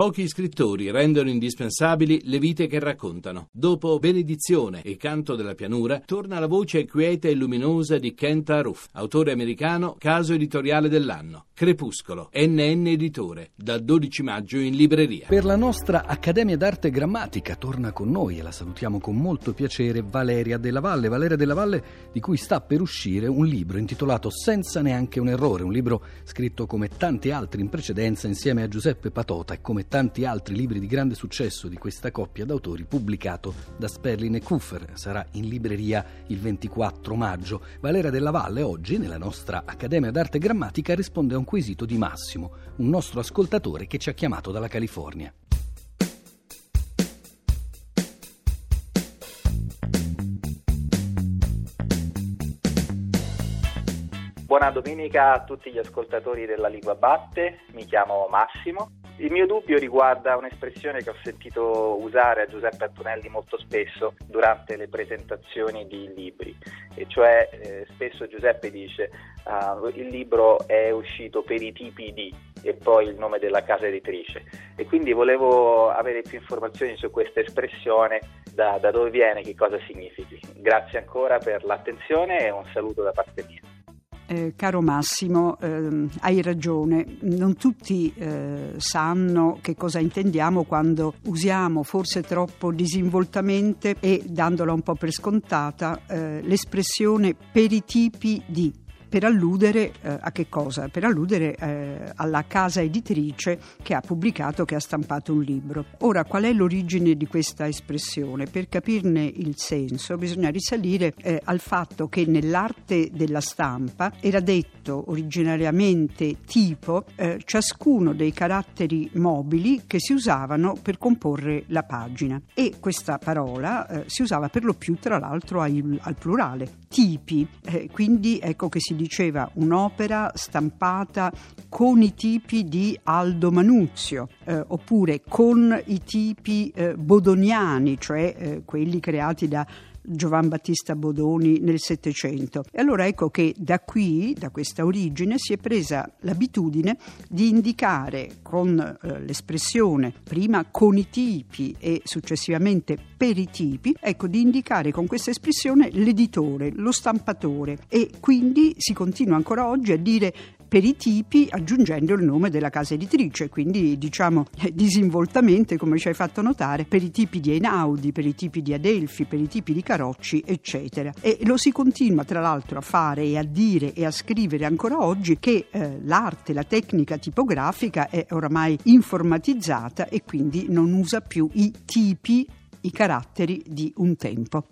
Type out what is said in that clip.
Pochi scrittori rendono indispensabili le vite che raccontano. Dopo Benedizione e Canto della pianura, torna la voce quieta e luminosa di Kent Aruf, autore americano, caso editoriale dell'anno. Crepuscolo, NN Editore, dal 12 maggio in libreria. Per la nostra Accademia d'Arte Grammatica torna con noi e la salutiamo con molto piacere Valeria Della Valle. Valeria Della Valle di cui sta per uscire un libro intitolato Senza neanche un errore, un libro scritto come tanti altri in precedenza insieme a Giuseppe Patota e come tanti altri libri di grande successo di questa coppia d'autori, pubblicato da Sperlin e Kuffer. Sarà in libreria il 24 maggio. Valeria Della Valle oggi, nella nostra Accademia d'Arte Grammatica, risponde a un quesito di Massimo, un nostro ascoltatore che ci ha chiamato dalla California. Buona domenica a tutti gli ascoltatori della Lingua Batte, mi chiamo Massimo. Il mio dubbio riguarda un'espressione che ho sentito usare a Giuseppe Antonelli molto spesso durante le presentazioni di libri, e cioè eh, spesso Giuseppe dice uh, il libro è uscito per i tipi di e poi il nome della casa editrice e quindi volevo avere più informazioni su questa espressione, da, da dove viene, che cosa significhi. Grazie ancora per l'attenzione e un saluto da parte mia. Eh, caro Massimo, eh, hai ragione, non tutti eh, sanno che cosa intendiamo quando usiamo forse troppo disinvoltamente e dandola un po' per scontata eh, l'espressione per i tipi di per alludere eh, a che cosa? Per alludere eh, alla casa editrice che ha pubblicato, che ha stampato un libro. Ora, qual è l'origine di questa espressione? Per capirne il senso bisogna risalire eh, al fatto che nell'arte della stampa era detto originariamente tipo eh, ciascuno dei caratteri mobili che si usavano per comporre la pagina e questa parola eh, si usava per lo più tra l'altro al, al plurale, tipi, eh, quindi ecco che si diceva un'opera stampata con i tipi di Aldo Manuzio, eh, oppure con i tipi eh, bodoniani, cioè eh, quelli creati da Giovan Battista Bodoni nel Settecento. E allora ecco che da qui, da questa origine, si è presa l'abitudine di indicare con eh, l'espressione prima con i tipi e successivamente per i tipi, ecco di indicare con questa espressione l'editore, lo stampatore e quindi si continua ancora oggi a dire per i tipi aggiungendo il nome della casa editrice, quindi diciamo eh, disinvoltamente, come ci hai fatto notare, per i tipi di Einaudi, per i tipi di Adelfi, per i tipi di Carocci, eccetera. E lo si continua tra l'altro a fare e a dire e a scrivere ancora oggi che eh, l'arte, la tecnica tipografica è oramai informatizzata e quindi non usa più i tipi, i caratteri di un tempo.